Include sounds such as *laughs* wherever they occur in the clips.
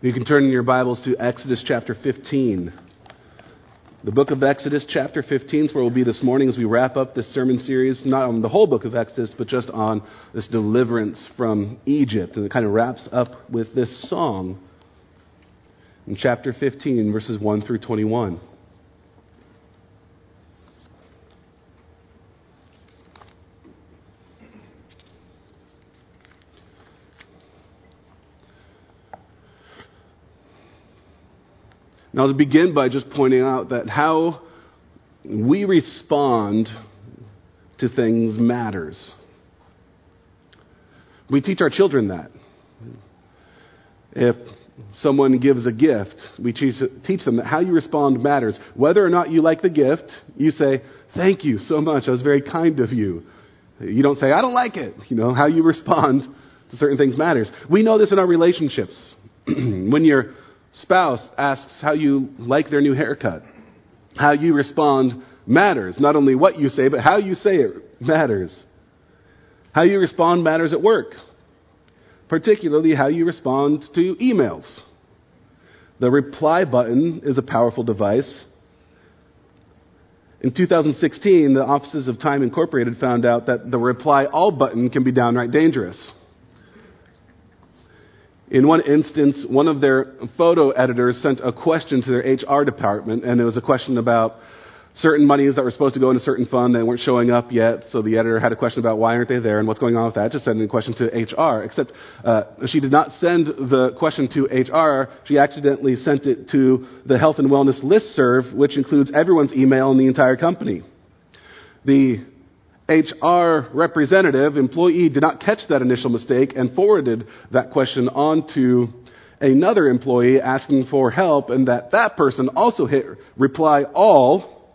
You can turn in your Bibles to Exodus chapter 15. The book of Exodus, chapter 15, is where we'll be this morning as we wrap up this sermon series, not on the whole book of Exodus, but just on this deliverance from Egypt. And it kind of wraps up with this song in chapter 15, verses 1 through 21. Now, to begin by just pointing out that how we respond to things matters. We teach our children that. If someone gives a gift, we teach, teach them that how you respond matters. Whether or not you like the gift, you say, Thank you so much. That was very kind of you. You don't say, I don't like it. You know, how you *laughs* respond to certain things matters. We know this in our relationships. *clears throat* when you're spouse asks how you like their new haircut, how you respond matters. Not only what you say, but how you say it matters. How you respond matters at work, particularly how you respond to emails. The reply button is a powerful device. In 2016, the offices of Time Incorporated found out that the reply all button can be downright dangerous. In one instance, one of their photo editors sent a question to their HR department, and it was a question about certain monies that were supposed to go into certain fund that weren't showing up yet. So the editor had a question about why aren't they there and what's going on with that. Just sending a question to HR. Except uh, she did not send the question to HR. She accidentally sent it to the health and wellness list serve, which includes everyone's email in the entire company. The HR representative, employee, did not catch that initial mistake and forwarded that question on to another employee asking for help, and that that person also hit reply all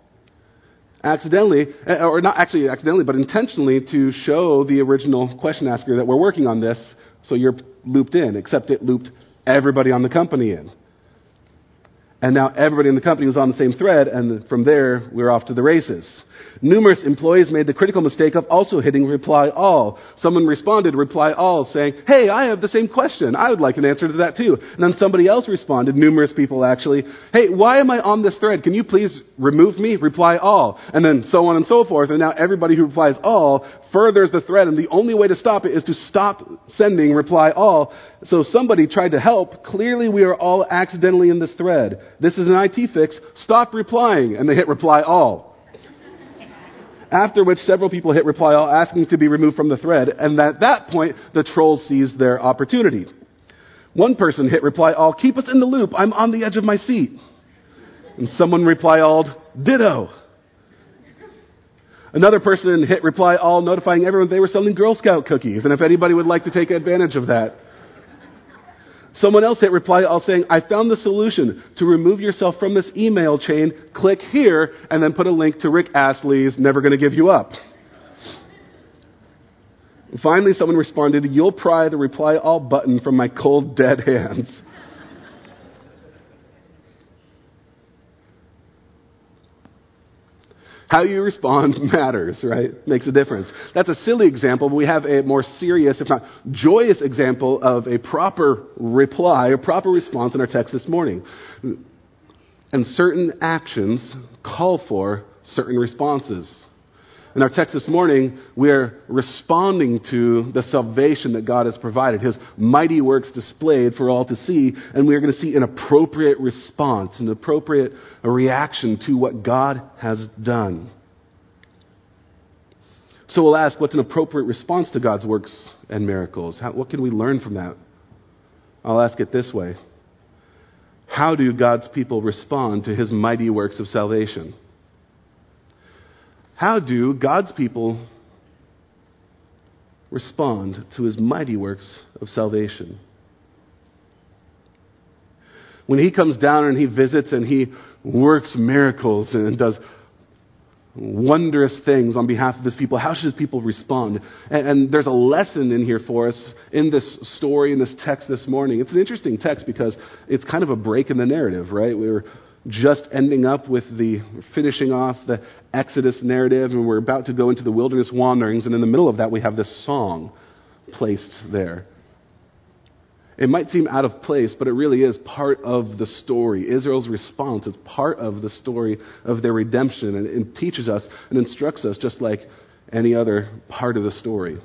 accidentally, eh, or not actually accidentally, but intentionally to show the original question asker that we're working on this, so you're looped in, except it looped everybody on the company in. And now everybody in the company was on the same thread, and from there, we we're off to the races. Numerous employees made the critical mistake of also hitting reply all. Someone responded reply all saying, Hey, I have the same question. I would like an answer to that too. And then somebody else responded, numerous people actually, Hey, why am I on this thread? Can you please remove me? Reply all. And then so on and so forth. And now everybody who replies all furthers the thread. And the only way to stop it is to stop sending reply all. So somebody tried to help. Clearly we are all accidentally in this thread. This is an IT fix. Stop replying. And they hit reply all. After which, several people hit reply all asking to be removed from the thread, and at that point, the trolls seized their opportunity. One person hit reply all, keep us in the loop, I'm on the edge of my seat. And someone reply all, ditto. Another person hit reply all, notifying everyone they were selling Girl Scout cookies, and if anybody would like to take advantage of that. Someone else hit reply all saying, I found the solution. To remove yourself from this email chain, click here, and then put a link to Rick Astley's Never Gonna Give You Up. Finally, someone responded, You'll pry the reply all button from my cold, dead hands. How you respond *laughs* matters, right? Makes a difference. That's a silly example, but we have a more serious, if not joyous example of a proper reply, a proper response in our text this morning. And certain actions call for certain responses. In our text this morning, we are responding to the salvation that God has provided, His mighty works displayed for all to see, and we are going to see an appropriate response, an appropriate reaction to what God has done. So we'll ask, what's an appropriate response to God's works and miracles? How, what can we learn from that? I'll ask it this way How do God's people respond to His mighty works of salvation? How do God's people respond to his mighty works of salvation? When he comes down and he visits and he works miracles and does wondrous things on behalf of his people, how should his people respond? And, and, there's a lesson in here for us in this story, in this text this morning. It's an interesting text because it's kind of a break in the narrative, right? We were just ending up with the finishing off the Exodus narrative, and we're about to go into the wilderness wanderings, and in the middle of that, we have this song. placed there. It might seem out of place, but it really is part of the story. Israel's response is part of the story of their redemption, and it teaches us and instructs us just like any other part of the story.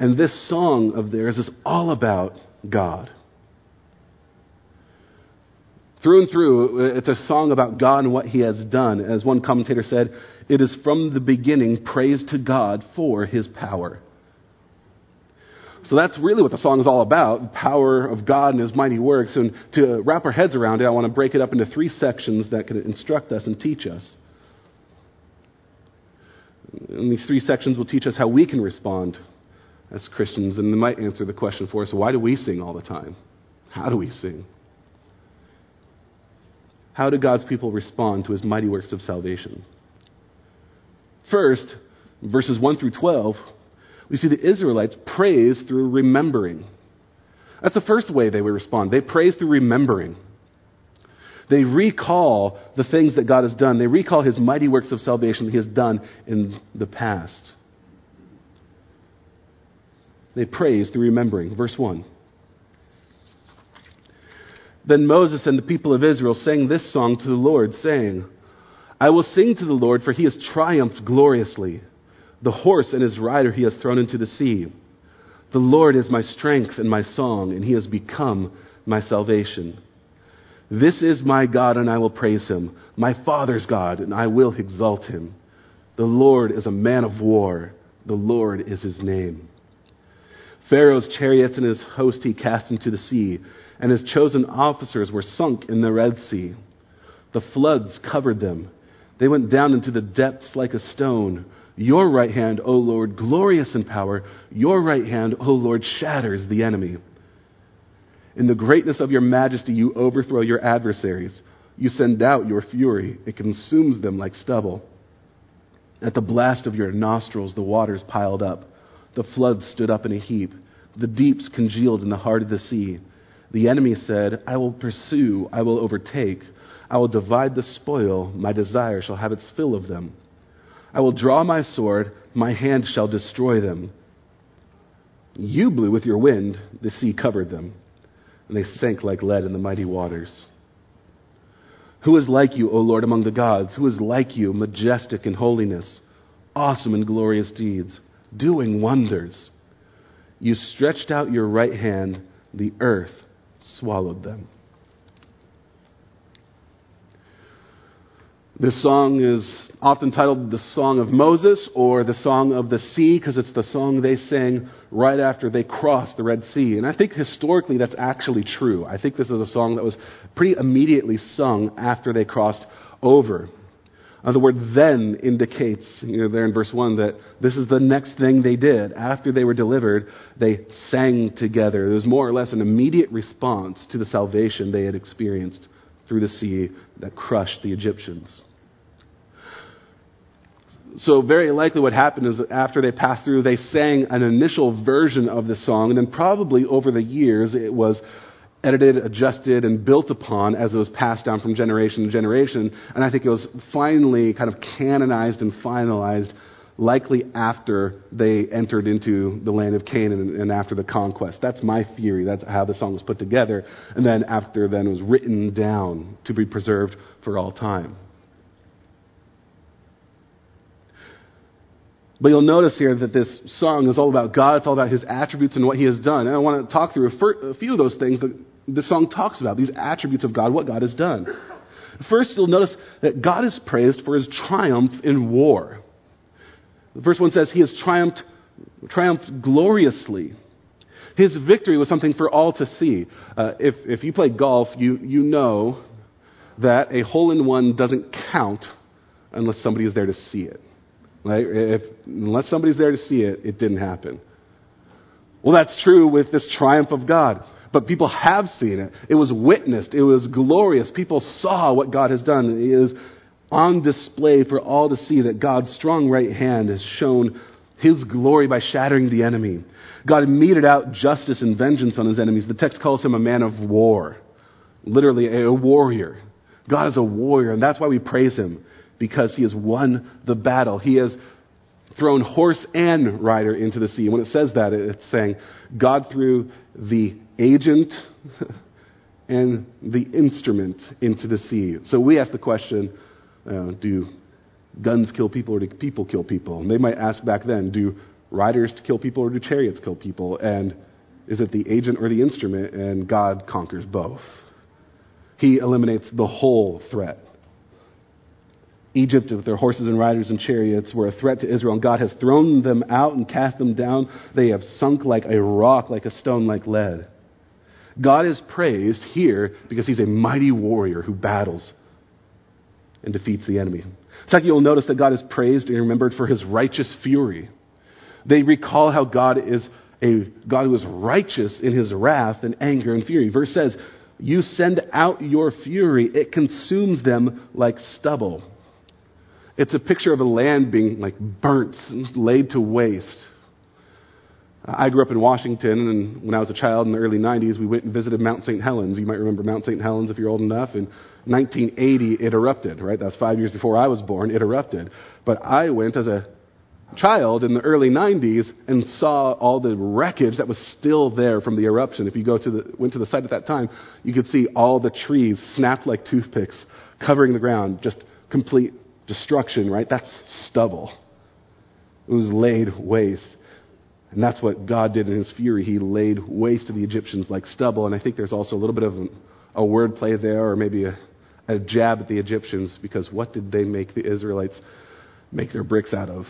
And this song of theirs is all about God. Through and through, it's a song about God and what He has done. As one commentator said, it is from the beginning praise to God for His power. So that's really what the song is all about the power of God and His mighty works. And to wrap our heads around it, I want to break it up into three sections that can instruct us and teach us. And these three sections will teach us how we can respond as Christians, and they might answer the question for us why do we sing all the time? How do we sing? How do God's people respond to his mighty works of salvation? First, verses 1 through 12, we see the Israelites praise through remembering. That's the first way they would respond. They praise through remembering. They recall the things that God has done. They recall his mighty works of salvation that he has done in the past. They praise through remembering. Verse 1. Then Moses and the people of Israel sang this song to the Lord, saying, I will sing to the Lord, for he has triumphed gloriously. The horse and his rider he has thrown into the sea. The Lord is my strength and my song, and he has become my salvation. This is my God, and I will praise him, my father's God, and I will exalt him. The Lord is a man of war, the Lord is his name. Pharaoh's chariots and his host he cast into the sea and his chosen officers were sunk in the Red Sea. The floods covered them. They went down into the depths like a stone. Your right hand, O Lord, glorious in power, your right hand, O Lord, shatters the enemy. In the greatness of your majesty, you overthrow your adversaries. You send out your fury, it consumes them like stubble. At the blast of your nostrils, the waters piled up. The floods stood up in a heap. The deeps congealed in the heart of the sea. The enemy said, I will pursue, I will overtake, I will divide the spoil, my desire shall have its fill of them. I will draw my sword, my hand shall destroy them. You blew with your wind, the sea covered them, and they sank like lead in the mighty waters. Who is like you, O Lord, among the gods? Who is like you, majestic in holiness, awesome in glorious deeds, doing wonders? You stretched out your right hand, the earth swallowed them. This song is often titled the Song of Moses or the Song of the Sea because it's the song they sang right after they crossed the Red Sea. And I think historically that's actually true. I think this is a song that was pretty immediately sung after they crossed over. Uh, the word then indicates, you know, there in verse 1, that this is the next thing they did. After they were delivered, they sang together. It was more or less an immediate response to the salvation they had experienced through the sea that crushed the Egyptians. So, very likely what happened is after they passed through, they sang an initial version of the song, and then probably over the years it was edited, adjusted, and built upon as it was passed down from generation to generation. And I think it was finally kind of canonized and finalized likely after they entered into the land of Canaan and after the conquest. That's my theory. That's how the song was put together. And then after then it was written down to be preserved for all time. But you'll notice here that this song is all about God. It's all about His attributes and what He has done. And I want to talk through a few of those things the song talks about, these attributes of God, what God has done. First, you'll notice that God is praised for his triumph in war. The first one says he has triumphed, triumphed gloriously. His victory was something for all to see. Uh, if, if you play golf, you, you know that a hole in one doesn't count unless somebody is there to see it. Right? If, unless somebody's there to see it, it didn't happen. Well, that's true with this triumph of God but people have seen it. It was witnessed. It was glorious. People saw what God has done. It is on display for all to see that God's strong right hand has shown his glory by shattering the enemy. God meted out justice and vengeance on his enemies. The text calls him a man of war, literally a warrior. God is a warrior, and that's why we praise him, because he has won the battle. He has thrown horse and rider into the sea. And When it says that, it's saying God threw the agent *laughs* and the instrument into the sea. So we ask the question uh, do guns kill people or do people kill people? And they might ask back then do riders kill people or do chariots kill people? And is it the agent or the instrument? And God conquers both. He eliminates the whole threat. Egypt, with their horses and riders and chariots, were a threat to Israel, and God has thrown them out and cast them down. They have sunk like a rock, like a stone, like lead. God is praised here because he's a mighty warrior who battles and defeats the enemy. Second, you'll notice that God is praised and remembered for his righteous fury. They recall how God is a God who is righteous in his wrath and anger and fury. Verse says, You send out your fury, it consumes them like stubble. It's a picture of a land being like burnt, laid to waste. I grew up in Washington, and when I was a child in the early 90s, we went and visited Mount St. Helens. You might remember Mount St. Helens if you're old enough. In 1980, it erupted, right? That was five years before I was born. It erupted. But I went as a child in the early 90s and saw all the wreckage that was still there from the eruption. If you go to the, went to the site at that time, you could see all the trees snapped like toothpicks, covering the ground, just complete destruction, right? That's stubble. It was laid waste. And that's what God did in his fury. He laid waste to the Egyptians like stubble. And I think there's also a little bit of a word play there, or maybe a, a jab at the Egyptians, because what did they make the Israelites make their bricks out of?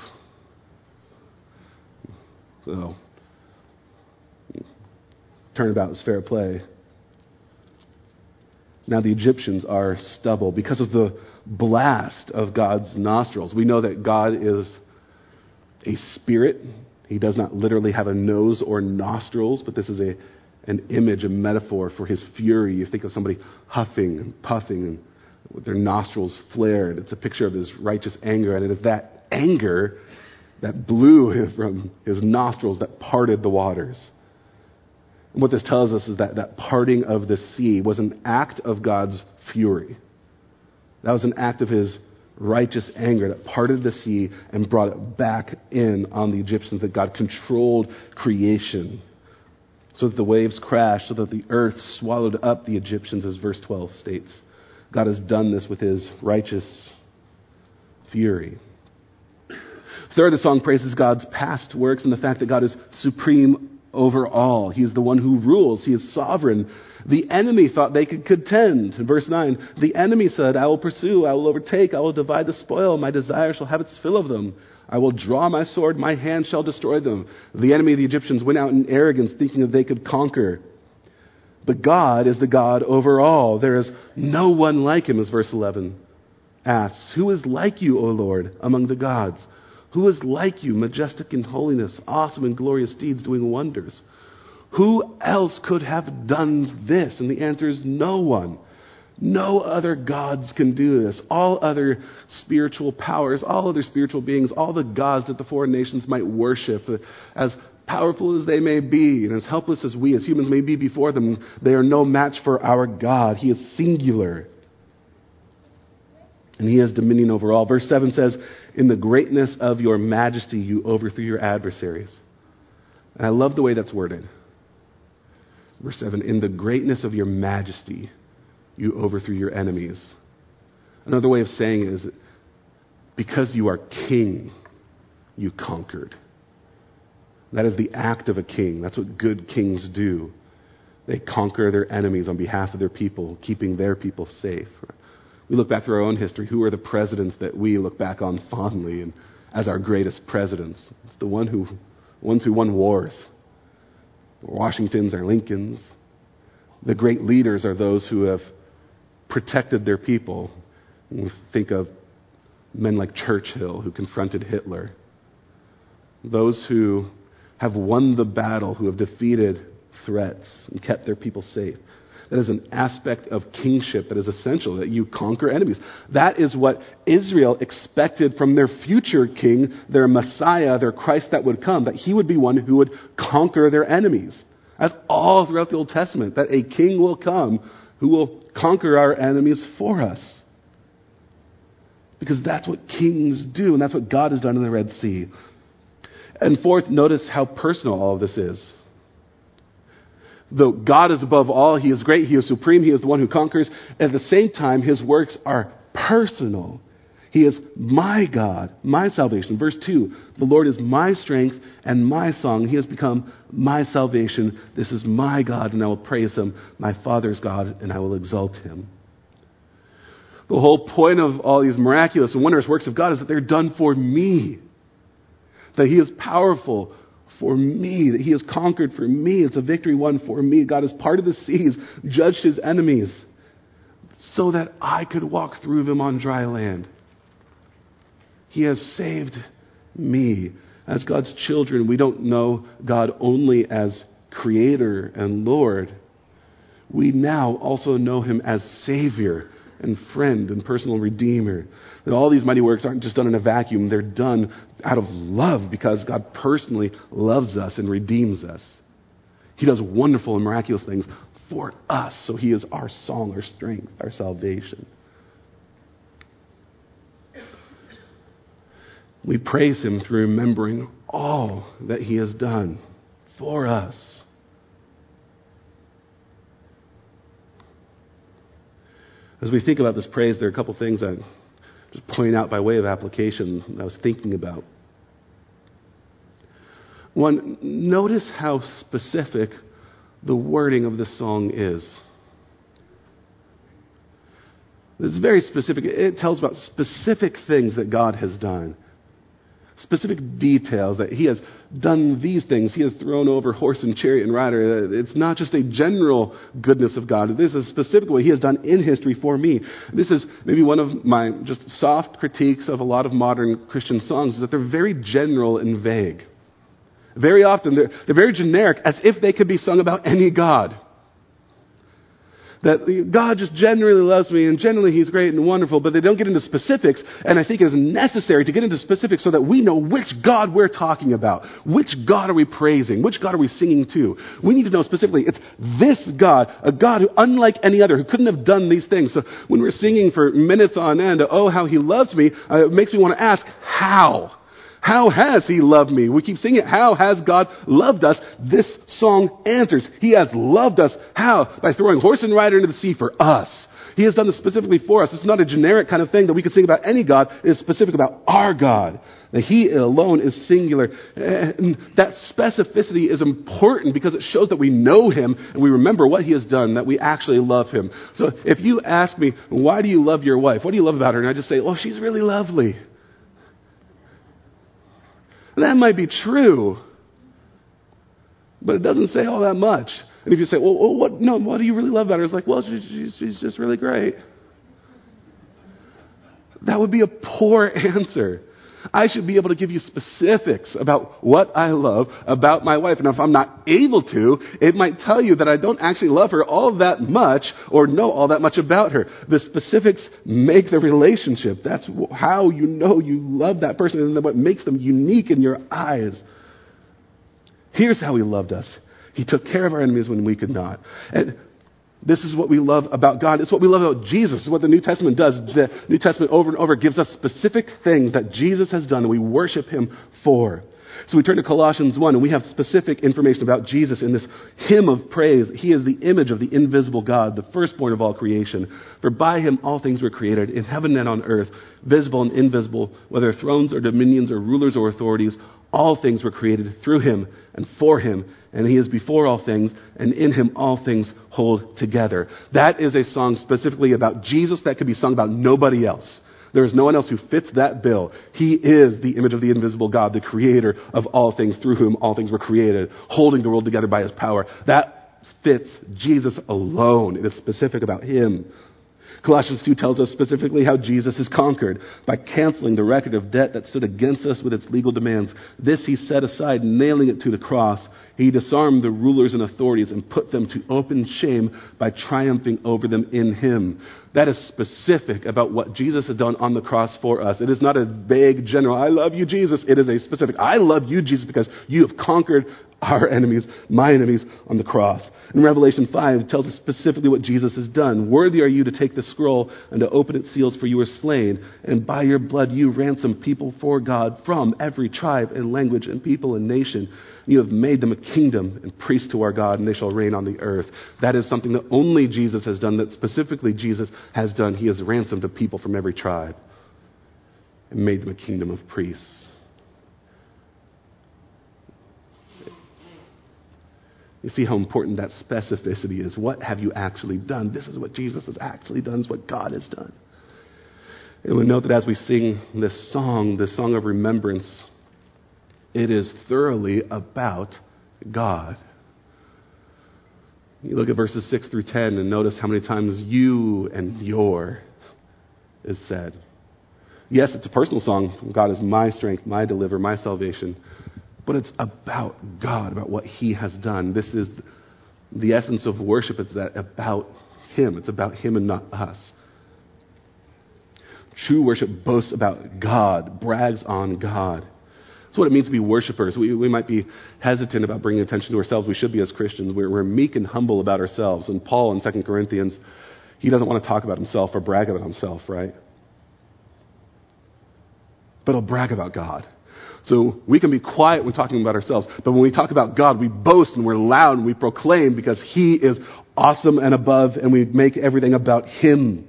So, turnabout is fair play. Now the Egyptians are stubble because of the blast of God's nostrils. We know that God is a spirit. He does not literally have a nose or nostrils, but this is a, an image, a metaphor for his fury. You think of somebody huffing and puffing and with their nostrils flared. It's a picture of his righteous anger, and it is that anger that blew from his nostrils that parted the waters. And what this tells us is that that parting of the sea was an act of God's fury. That was an act of his righteous anger that parted the sea and brought it back in on the Egyptians, that God controlled creation so that the waves crashed, so that the earth swallowed up the Egyptians, as verse 12 states. God has done this with his righteous fury. Third, the song praises God's past works and the fact that God is supreme over all. He is the one who rules. He is sovereign. The enemy thought they could contend. In verse 9, the enemy said, I will pursue, I will overtake, I will divide the spoil, my desire shall have its fill of them. I will draw my sword, my hand shall destroy them. The enemy of the Egyptians went out in arrogance, thinking that they could conquer. But God is the God over all. There is no one like him, as verse 11 asks. Who is like you, O Lord, among the gods? Who is like you, majestic in holiness, awesome in glorious deeds, doing wonders? Who else could have done this? And the answer is no one. No other gods can do this. All other spiritual powers, all other spiritual beings, all the gods that the foreign nations might worship, as powerful as they may be, and as helpless as we as humans may be before them, they are no match for our God. He is singular. And he has dominion over all. Verse 7 says, In the greatness of your majesty, you overthrew your adversaries. And I love the way that's worded. Verse 7 In the greatness of your majesty, you overthrew your enemies. Another way of saying it is because you are king, you conquered. That is the act of a king. That's what good kings do. They conquer their enemies on behalf of their people, keeping their people safe. We look back through our own history. Who are the presidents that we look back on fondly and as our greatest presidents? It's the one who, ones who won wars. The Washingtons are Lincolns. The great leaders are those who have protected their people. We think of men like Churchill who confronted Hitler. Those who have won the battle, who have defeated threats and kept their people safe. That is an aspect of kingship that is essential, that you conquer enemies. That is what Israel expected from their future king, their Messiah, their Christ that would come, that he would be one who would conquer their enemies. That's all throughout the Old Testament, that a king will come who will conquer our enemies for us. because that's what kings do, and that's what God has done in the Red Sea. And fourth, notice how personal all of this is. Though God is above all, He is great, He is supreme, He is the one who conquers. At the same time, His works are personal. He is my God, my salvation. Verse 2 The Lord is my strength and my song. He has become my salvation. This is my God, and I will praise Him, my Father's God, and I will exalt Him. The whole point of all these miraculous and wondrous works of God is that they're done for me. That He is powerful for me, that He has conquered for me. It's a victory won for me. God has parted the seas, judged His enemies, so that I could walk through them on dry land. He has saved me. As God's children, we don't know God only as Creator and Lord. We now also know Him as Savior and friend and personal Redeemer. That all these mighty works aren't just done in a vacuum, they're done out of love because God personally loves us and redeems us. He does wonderful and miraculous things for us, so He is our song, our strength, our salvation. We praise Him through remembering all that He has done for us. As we think about this praise, there are a couple things I just point out by way of application I was thinking about. One, notice how specific the wording of this song is. It's very specific. It tells about specific things that God has done specific details that he has done these things. He has thrown over horse and chariot and rider. It's not just a general goodness of God. This is a specific way he has done in history for me. This is maybe one of my just soft critiques of a lot of modern Christian songs is that they're very general and vague. Very often they're, they're very generic as if they could be sung about any God that God just generally loves me and generally He's great and wonderful, but they don't get into specifics. And I think it is necessary to get into specifics so that we know which God we're talking about. Which God are we praising? Which God are we singing to? We need to know specifically it's this God, a God who, unlike any other, who couldn't have done these things. So when we're singing for minutes on end, oh, how He loves me, uh, it makes me want to ask, how? How has He loved me? We keep singing it. How has God loved us? This song answers. He has loved us. How? By throwing horse and rider into the sea for us. He has done this specifically for us. It's not a generic kind of thing that we could sing about any God. It is specific about our God. That He alone is singular. And that specificity is important because it shows that we know Him and we remember what He has done, that we actually love Him. So if you ask me, why do you love your wife? What do you love about her? And I just say, oh, she's really lovely. That might be true, but it doesn't say all that much. And if you say, well, what, no, what do you really love about her? It's like, well, she's, she's just really great. That would be a poor *laughs* answer. I should be able to give you specifics about what I love about my wife. And if I'm not able to, it might tell you that I don't actually love her all that much or know all that much about her. The specifics make the relationship. That's how you know you love that person and what makes them unique in your eyes. Here's how he loved us. He took care of our enemies when we could not. And this is what we love about God. It's what we love about Jesus. It's what the New Testament does. The New Testament over and over gives us specific things that Jesus has done and we worship him for. So we turn to Colossians 1 and we have specific information about Jesus in this hymn of praise. He is the image of the invisible God, the firstborn of all creation. For by him all things were created, in heaven and on earth, visible and invisible, whether thrones or dominions or rulers or authorities. All things were created through him and for him, and he is before all things, and in him all things hold together. That is a song specifically about Jesus that could be sung about nobody else. There is no one else who fits that bill. He is the image of the invisible God, the creator of all things, through whom all things were created, holding the world together by his power. That fits Jesus alone. It is specific about him. Colossians 2 tells us specifically how Jesus is conquered by canceling the record of debt that stood against us with its legal demands. This he set aside, nailing it to the cross. He disarmed the rulers and authorities and put them to open shame by triumphing over them in him. That is specific about what Jesus has done on the cross for us. It is not a vague general, I love you, Jesus. It is a specific, I love you, Jesus, because you have conquered our enemies, my enemies, on the cross. In Revelation 5, it tells us specifically what Jesus has done. Worthy are you to take the scroll and to open its seals, for you were slain, and by your blood you ransomed people for God from every tribe and language and people and nation. You have made them a kingdom and priests to our God, and they shall reign on the earth. That is something that only Jesus has done, that specifically Jesus has done. He has ransomed a people from every tribe and made them a kingdom of priests. You see how important that specificity is. What have you actually done? This is what Jesus has actually done, this is what God has done. And we note that as we sing this song, this song of remembrance, it is thoroughly about God. You look at verses 6 through 10 and notice how many times you and your is said. Yes, it's a personal song. God is my strength, my deliver, my salvation but it's about God, about what He has done. This is the essence of worship. It's that about Him. It's about Him and not us. True worship boasts about God, brags on God. That's what it means to be worshipers. We, we might be hesitant about bringing attention to ourselves. We should be as Christians. We're, we're meek and humble about ourselves. And Paul in 2 Corinthians, he doesn't want to talk about himself or brag about himself, right? But he'll brag about God. So we can be quiet when talking about ourselves, but when we talk about God, we boast and we're loud and we proclaim because He is awesome and above, and we make everything about Him.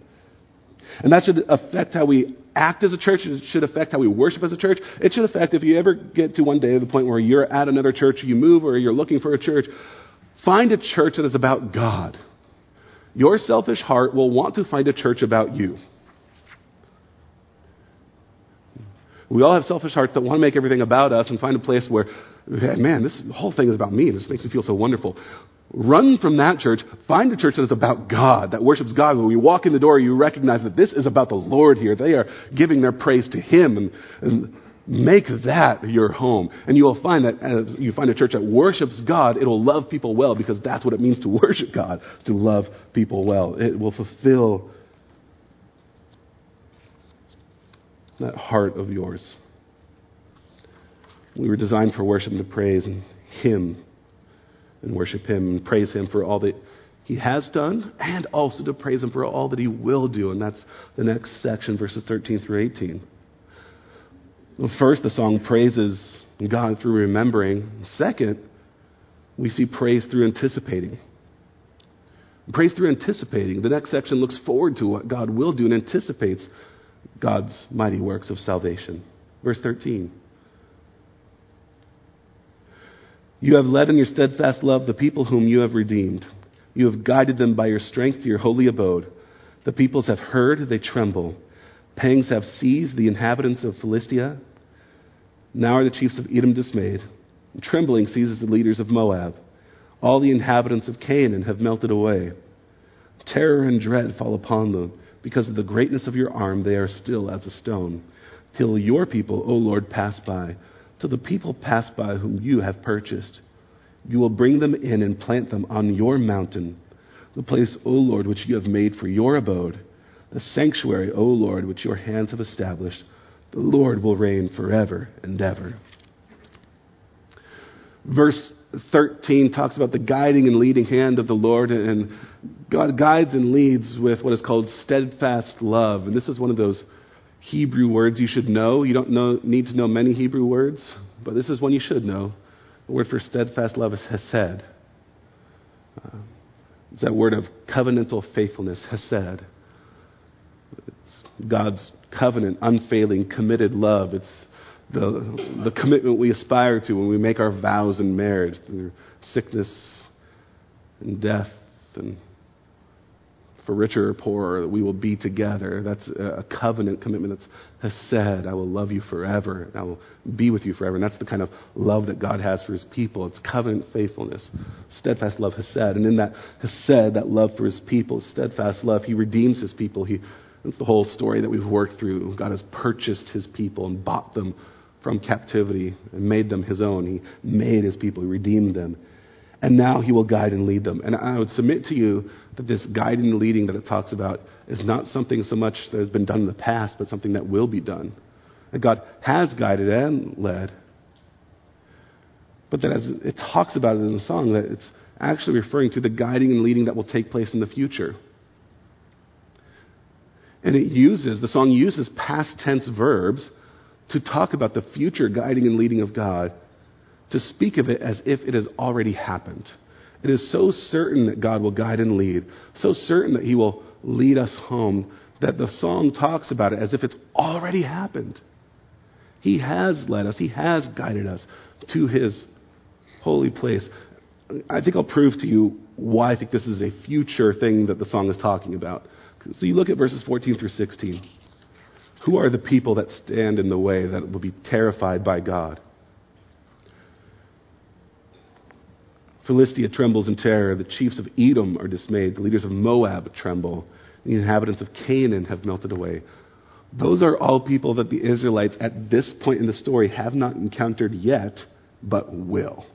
And that should affect how we act as a church. It should affect how we worship as a church. It should affect if you ever get to one day the point where you're at another church, you move, or you're looking for a church, find a church that is about God. Your selfish heart will want to find a church about you. We all have selfish hearts that want to make everything about us and find a place where, man, this whole thing is about me. This makes me feel so wonderful. Run from that church. Find a church that is about God, that worships God. When you walk in the door, you recognize that this is about the Lord here. They are giving their praise to Him. And, and make that your home. And you will find that as you find a church that worships God, it'll love people well because that's what it means to worship God, to love people well. It will fulfill that heart of yours. We were designed for worship and praise Him and worship Him and praise Him for all that He has done and also to praise Him for all that He will do. And that's the next section, verses 13 through 18. Well, first, the song praises God through remembering. Second, we see praise through anticipating. Praise through anticipating. The next section looks forward to what God will do and anticipates God's mighty works of salvation. Verse 13. You have led in your steadfast love the people whom you have redeemed. You have guided them by your strength to your holy abode. The peoples have heard, they tremble. Pangs have seized the inhabitants of Philistia. Now are the chiefs of Edom dismayed. Trembling seizes the leaders of Moab. All the inhabitants of Canaan have melted away. Terror and dread fall upon them. Because of the greatness of your arm, they are still as a stone. Till your people, O Lord, pass by. Till the people pass by whom you have purchased. You will bring them in and plant them on your mountain, the place, O Lord, which you have made for your abode, the sanctuary, O Lord, which your hands have established. The Lord will reign forever and ever. Verse 13 talks about the guiding and leading hand of the Lord, and God guides and leads with what is called steadfast love. And this is one of those Hebrew words you should know. You don't know, need to know many Hebrew words, but this is one you should know. The word for steadfast love is hesed. Uh, it's that word of covenantal faithfulness, hesed. It's God's covenant, unfailing, committed love. It's the, the commitment we aspire to when we make our vows in marriage through sickness and death and for richer or poorer, that we will be together. That's a covenant commitment that's said, I will love you forever, I will be with you forever. And that's the kind of love that God has for his people. It's covenant faithfulness. Steadfast love hesed. And in that hesed, that love for his people, steadfast love, he redeems his people. He, that's the whole story that we've worked through. God has purchased his people and bought them from captivity and made them his own. He made his people, he redeemed them. And now he will guide and lead them. And I would submit to you that this guiding and leading that it talks about is not something so much that has been done in the past, but something that will be done. That God has guided and led. But that as it talks about it in the song, that it's actually referring to the guiding and leading that will take place in the future. And it uses, the song uses past tense verbs to talk about the future guiding and leading of God, to speak of it as if it has already happened. It is so certain that God will guide and lead, so certain that He will lead us home, that the song talks about it as if it's already happened. He has led us, He has guided us to His holy place. I think I'll prove to you why I think this is a future thing that the song is talking about. So you look at verses 14 through 16. Who are the people that stand in the way that will be terrified by God? Philistia trembles in terror. The chiefs of Edom are dismayed. The leaders of Moab tremble. The inhabitants of Canaan have melted away. Those are all people that the Israelites at this point in the story have not encountered yet, but will.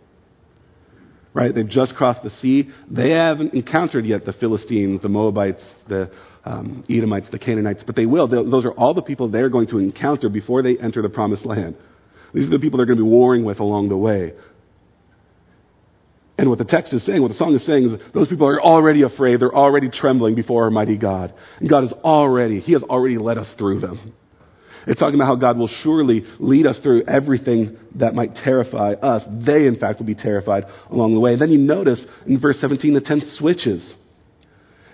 Right? They've just crossed the sea. They haven't encountered yet the Philistines, the Moabites, the um, Edomites, the Canaanites, but they will. They'll, those are all the people they're going to encounter before they enter the promised land. These are the people they're going to be warring with along the way. And what the text is saying, what the song is saying, is those people are already afraid. They're already trembling before our mighty God. And God is already, He has already led us through them. It's talking about how God will surely lead us through everything that might terrify us. They, in fact, will be terrified along the way. Then you notice in verse 17, the tense switches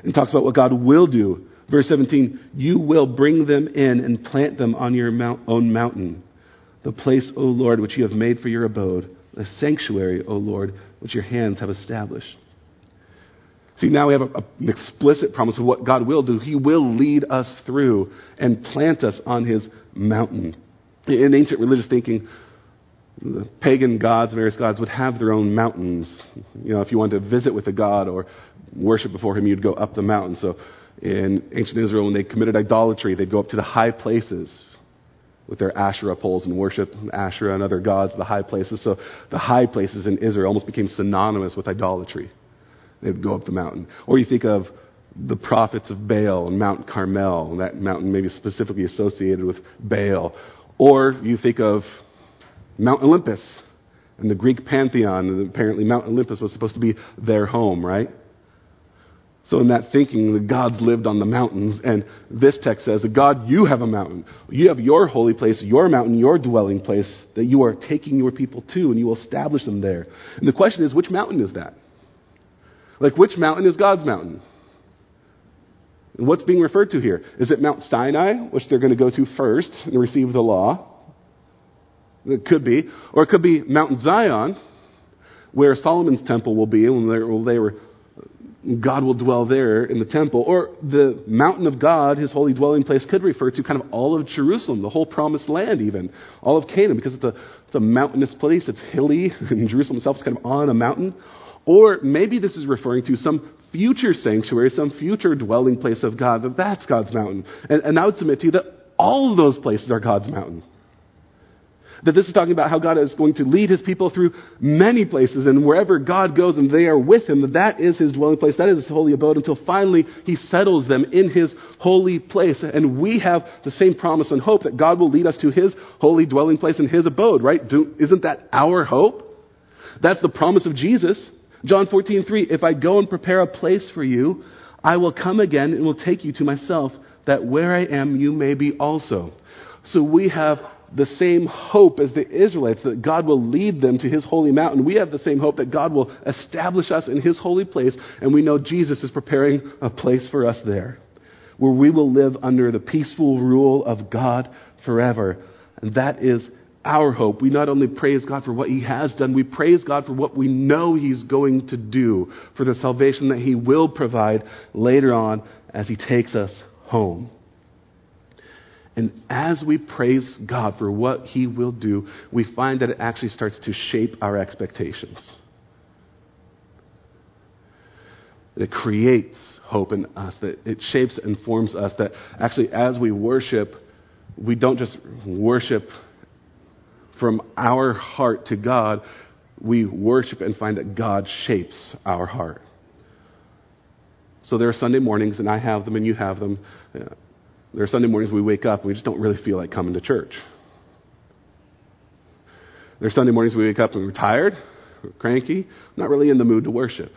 and talks about what God will do. Verse 17, you will bring them in and plant them on your mount, own mountain, the place, O Lord, which you have made for your abode the sanctuary, O Lord, which your hands have established. See, now we have a, a, an explicit promise of what God will do. He will lead us through and plant us on his mountain. In ancient religious thinking, the pagan gods, various gods, would have their own mountains. You know, if you wanted to visit with a god or worship before him, you'd go up the mountain. So in ancient Israel, when they committed idolatry, they'd go up to the high places with their Asherah poles and worship Asherah and other gods, the high places. So the high places in Israel almost became synonymous with idolatry. They would go up the mountain. Or you think of the prophets of Baal and Mount Carmel, and that mountain maybe specifically associated with Baal. Or you think of Mount Olympus and the Greek pantheon, and apparently Mount Olympus was supposed to be their home, right? So, in that thinking, the gods lived on the mountains, and this text says, God, you have a mountain. You have your holy place, your mountain, your dwelling place that you are taking your people to, and you will establish them there. And the question is, which mountain is that? Like, which mountain is God's mountain? And what's being referred to here? Is it Mount Sinai, which they're going to go to first and receive the law? It could be. Or it could be Mount Zion, where Solomon's temple will be, and they were God will dwell there in the temple. Or the mountain of God, his holy dwelling place, could refer to kind of all of Jerusalem, the whole promised land, even. All of Canaan, because it's a, it's a mountainous place. It's hilly, *laughs* and Jerusalem itself is kind of on a mountain. Or maybe this is referring to some future sanctuary, some future dwelling place of God, that that's God's mountain. And, and I would submit to you that all of those places are God's mountain. That this is talking about how God is going to lead his people through many places, and wherever God goes and they are with him, that is his dwelling place, that is his holy abode, until finally he settles them in his holy place. And we have the same promise and hope that God will lead us to his holy dwelling place and his abode, right? Do, isn't that our hope? That's the promise of Jesus. John 14, 3, if I go and prepare a place for you, I will come again and will take you to myself, that where I am, you may be also. So we have the same hope as the Israelites that God will lead them to his holy mountain. We have the same hope that God will establish us in his holy place, and we know Jesus is preparing a place for us there where we will live under the peaceful rule of God forever. And that is our hope. We not only praise God for what he has done, we praise God for what we know he's going to do, for the salvation that he will provide later on as he takes us home. And as we praise God for what He will do, we find that it actually starts to shape our expectations. It creates hope in us, that it shapes and forms us, that actually, as we worship, we don't just worship from our heart to God, we worship and find that God shapes our heart. So there are Sunday mornings, and I have them, and you have them. There are Sunday mornings we wake up and we just don't really feel like coming to church. There are Sunday mornings we wake up and we're tired, we're cranky, not really in the mood to worship.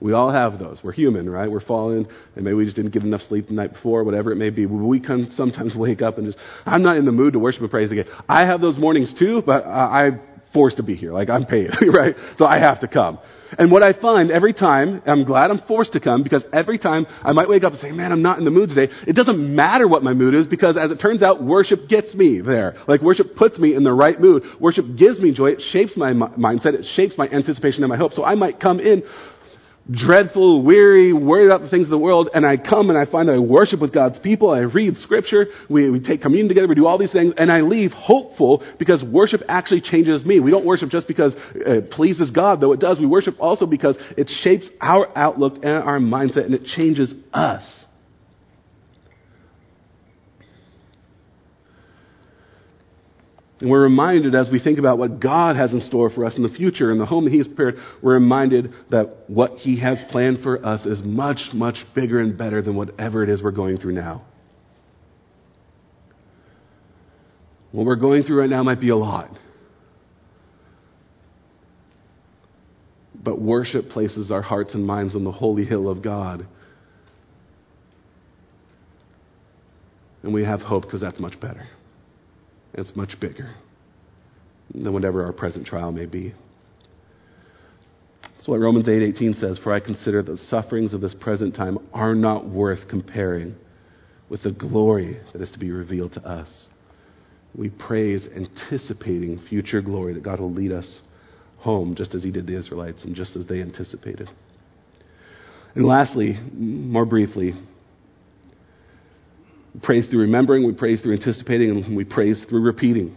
We all have those. We're human, right? We're fallen, and maybe we just didn't get enough sleep the night before, whatever it may be. We can sometimes *laughs* wake up and just, I'm not in the mood to worship and praise again. I have those mornings too, but I'm forced to be here. Like, I'm paid, *laughs* right? So I have to come. And what I find every time, I'm glad I'm forced to come because every time I might wake up and say, man, I'm not in the mood today. It doesn't matter what my mood is because as it turns out, worship gets me there. Like worship puts me in the right mood. Worship gives me joy. It shapes my mindset. It shapes my anticipation and my hope. So I might come in dreadful, weary, worried about the things of the world, and I come and I find I worship with God's people, I read scripture, we, we take communion together, we do all these things, and I leave hopeful because worship actually changes me. We don't worship just because it pleases God, though it does. We worship also because it shapes our outlook and our mindset, and it changes us. And we're reminded as we think about what God has in store for us in the future and the home that He has prepared, we're reminded that what He has planned for us is much, much bigger and better than whatever it is we're going through now. What we're going through right now might be a lot. But worship places our hearts and minds on the holy hill of God. And we have hope because that's much better. It's much bigger than whatever our present trial may be. That's what Romans 8:18 says, "For I consider the sufferings of this present time are not worth comparing with the glory that is to be revealed to us." We praise anticipating future glory that God will lead us home just as he did the Israelites and just as they anticipated. And lastly, more briefly, we praise through remembering, we praise through anticipating, and we praise through repeating.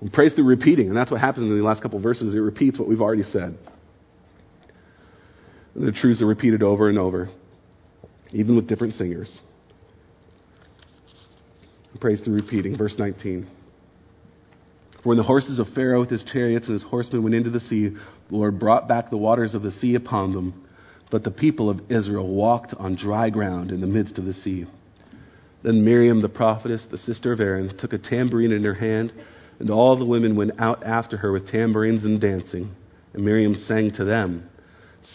We praise through repeating, and that's what happens in the last couple verses. It repeats what we've already said. The truths are repeated over and over, even with different singers. Praise through repeating. Verse 19. For when the horses of Pharaoh with his chariots and his horsemen went into the sea, the Lord brought back the waters of the sea upon them. But the people of Israel walked on dry ground in the midst of the sea. Then Miriam the prophetess, the sister of Aaron, took a tambourine in her hand, and all the women went out after her with tambourines and dancing. And Miriam sang to them,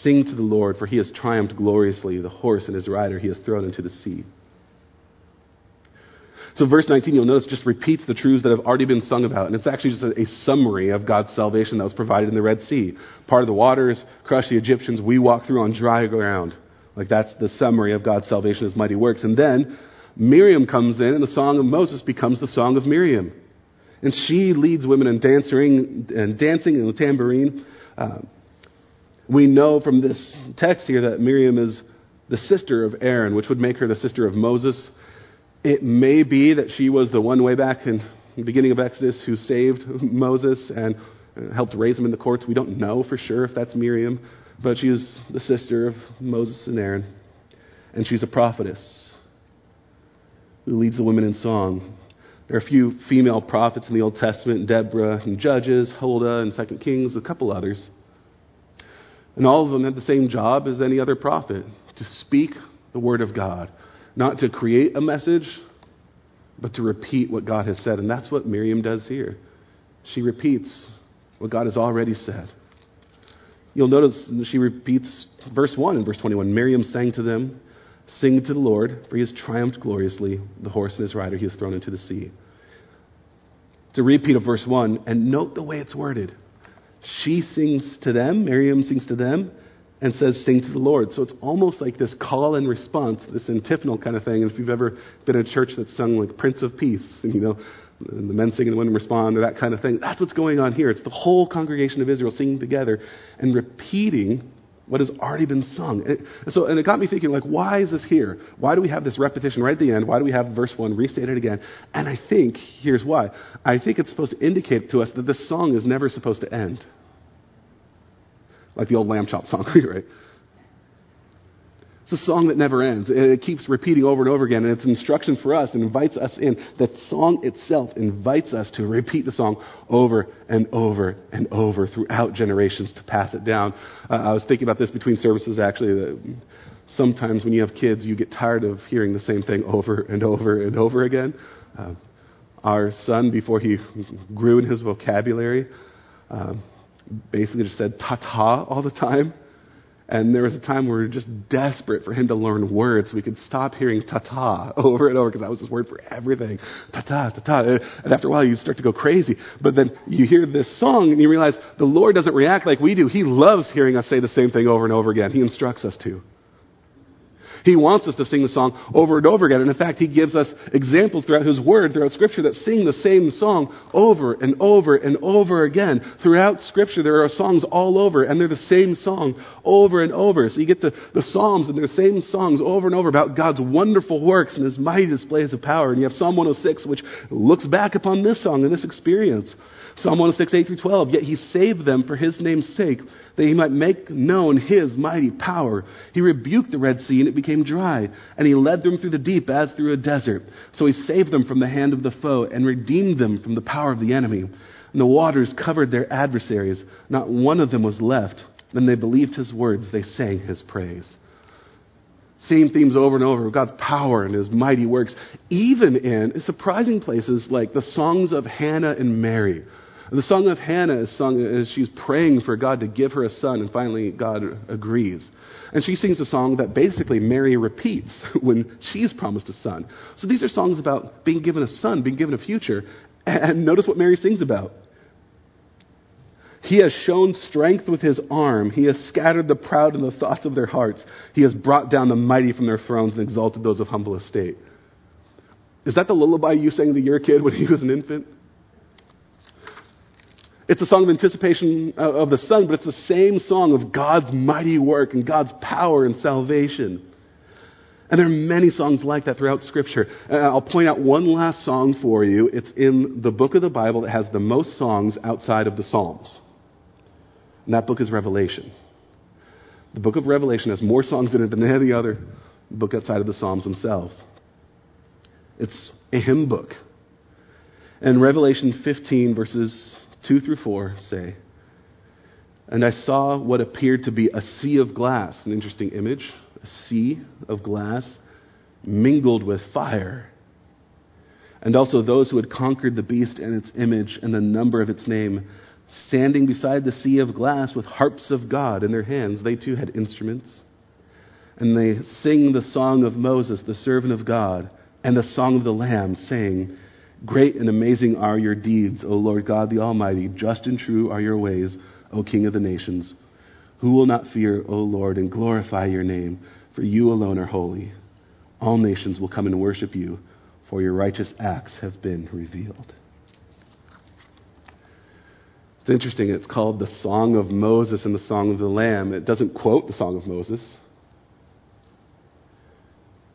Sing to the Lord, for he has triumphed gloriously. The horse and his rider he has thrown into the sea. So, verse 19, you'll notice, just repeats the truths that have already been sung about. And it's actually just a, a, summary of God's salvation that was provided in the Red Sea. Part of the waters crushed the Egyptians. We walk through on dry ground. Like, that's the summary of God's salvation, his mighty works. And then Miriam comes in, and the song of Moses becomes the song of Miriam. And she leads women in dancing and dancing in the tambourine. Uh, we know from this text here that Miriam is the sister of Aaron, which would make her the sister of Moses. It may be that she was the one way back in the beginning of Exodus who saved Moses and helped raise him in the courts. We don't know for sure if that's Miriam, but she was the sister of Moses and Aaron. And she's a prophetess who leads the women in song. There are a few female prophets in the Old Testament Deborah and Judges, Huldah and Second Kings, a couple others. And all of them had the same job as any other prophet to speak the word of God, not to create a message, but to repeat what God has said. And that's what Miriam does here. She repeats what God has already said. You'll notice she repeats verse 1 and verse 21. Miriam sang to them, Sing to the Lord, for he has triumphed gloriously. The horse and his rider he has thrown into the sea. It's a repeat of verse 1, and note the way it's worded. She sings to them, Miriam sings to them, and says, Sing to the Lord. So it's almost like this call and response, this antiphonal kind of thing. And if you've ever been in a church that's sung like Prince of Peace, and you know, and the men sing and the women respond, or that kind of thing, that's what's going on here. It's the whole congregation of Israel singing together and repeating what has already been sung. And so, and it got me thinking, like, why is this here? Why do we have this repetition right at the end? Why do we have verse 1 restated again? And I think, here's why. I think it's supposed to indicate to us that this song is never supposed to end. Like the old lamb chop song, *laughs* right? It's a song that never ends. It keeps repeating over and over again, and it's instruction for us and invites us in. The song itself invites us to repeat the song over and over and over throughout generations to pass it down. Uh, I was thinking about this between services, actually. That sometimes when you have kids, you get tired of hearing the same thing over and over and over again. Uh, our son, before he grew in his vocabulary, uh, basically just said ta ta all the time. And there was a time where we were just desperate for him to learn words so we could stop hearing ta ta *laughs* over and over because that was his word for everything. Ta ta, ta ta. And after a while, you start to go crazy. But then you hear this song and you realize the Lord doesn't react like we do. He loves hearing us say the same thing over and over again. He instructs us to. He wants us to sing the song over and over again. And in fact, He gives us examples throughout His Word, throughout Scripture, that sing the same song over and over and over again. Throughout Scripture, there are songs all over, and they're the same song over and over. So you get the, the Psalms, and they're the same songs over and over about God's wonderful works and His mighty displays of power. And you have Psalm 106, which looks back upon this song and this experience. Psalm 106, 8 through 12. Yet he saved them for his name's sake, that he might make known his mighty power. He rebuked the Red Sea, and it became dry, and he led them through the deep as through a desert. So he saved them from the hand of the foe, and redeemed them from the power of the enemy. And the waters covered their adversaries. Not one of them was left. Then they believed his words, they sang his praise. Same themes over and over God's power and his mighty works, even in surprising places like the songs of Hannah and Mary. The song of Hannah is sung as she's praying for God to give her a son, and finally God agrees. And she sings a song that basically Mary repeats *laughs* when she's promised a son. So these are songs about being given a son, being given a future. And notice what Mary sings about. He has shown strength with his arm. He has scattered the proud in the thoughts of their hearts. He has brought down the mighty from their thrones and exalted those of humble estate. Is that the lullaby you sang to your kid when he was an infant? It's a song of anticipation of the Son, but it's the same song of God's mighty work and God's power and salvation. And there are many songs like that throughout Scripture. Uh, I'll point out one last song for you. It's in the book of the Bible that has the most songs outside of the Psalms. And that book is Revelation. The book of Revelation has more songs in it than any other book outside of the Psalms themselves. It's a hymn book. And Revelation 15, verses 2 through 4 say, And I saw what appeared to be a sea of glass, an interesting image, a sea of glass mingled with fire. And also those who had conquered the beast and its image and the number of its name, standing beside the sea of glass with harps of God in their hands. They too had instruments. And they sing the song of Moses, the servant of God, and the song of the Lamb, saying, Great and amazing are your deeds, O Lord God the Almighty. Just and true are your ways, O King of the nations. Who will not fear, O Lord, and glorify your name? For you alone are holy. All nations will come and worship you, for your righteous acts have been revealed. It's interesting. It's called the Song of Moses and the Song of the Lamb. It doesn't quote the Song of Moses.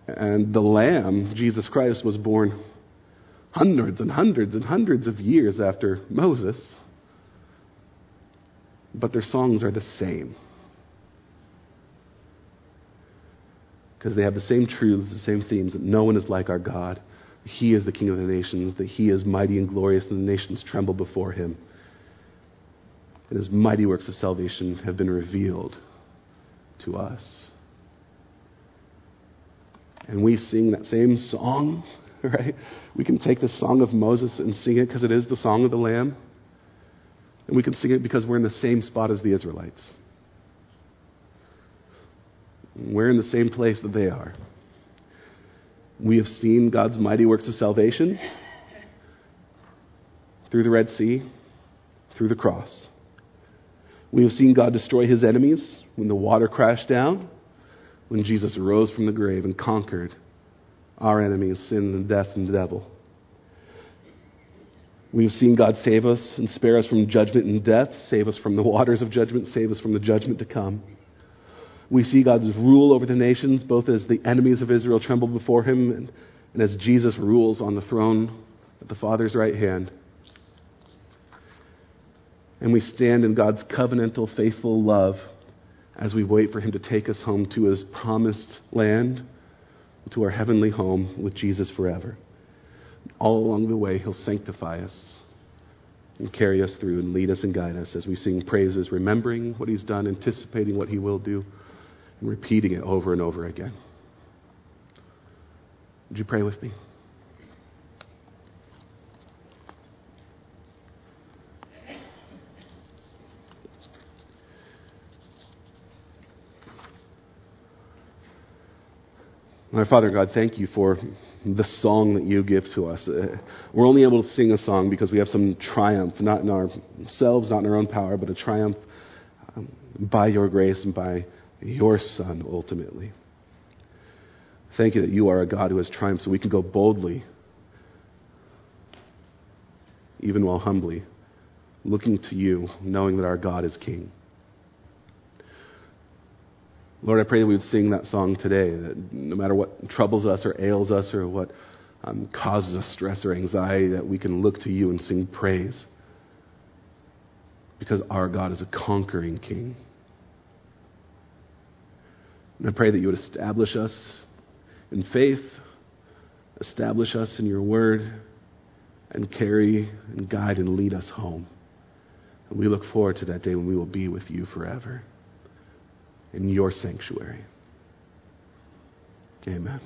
And the Lamb, Jesus Christ, was born hundreds and hundreds and hundreds of years after Moses, but their songs are the same. Because they have the same truths, the same themes that no one is like our God. He is the King of the nations, that He is mighty and glorious, and the nations tremble before Him. And His mighty works of salvation have been revealed to us. And we sing that same song *laughs* right? We can take the song of Moses and sing it because it is the song of the Lamb. And we can sing it because we're in the same spot as the Israelites. We're in the same place that they are. We have seen God's mighty works of salvation through the Red Sea, through the cross. We have seen God destroy his enemies when the water crashed down, when Jesus arose from the grave and conquered our enemies, sin and death and the devil. We've seen God save us and spare us from judgment and death, save us from the waters of judgment, save us from the judgment to come. We see God's rule over the nations, both as the enemies of Israel tremble before him and, and as Jesus rules on the throne at the Father's right hand. And we stand in God's covenantal, faithful love as we wait for him to take us home to his promised land to our heavenly home with Jesus forever. All along the way, He'll sanctify us and carry us through and lead us and guide us as we sing praises, remembering what He's done, anticipating what He will do, and repeating it over and over again. Would you pray with me? My Father God, thank you for the song that you give to us. Uh, we're only able to sing a song because we have some triumph, not in ourselves, not in our own power, but a triumph um, by your grace and by your Son ultimately. Thank you that you are a God who has triumphed so we can go boldly, even while humbly, looking to you, knowing that our God is King. Lord, I pray that we would sing that song today, that no matter what troubles us or ails us or what um, causes us stress or anxiety, that we can look to you and sing praise. Because our God is a conquering King. And I pray that you would establish us in faith, establish us in your word, and carry and guide and lead us home. And we look forward to that day when we will be with you forever in your sanctuary. Amen.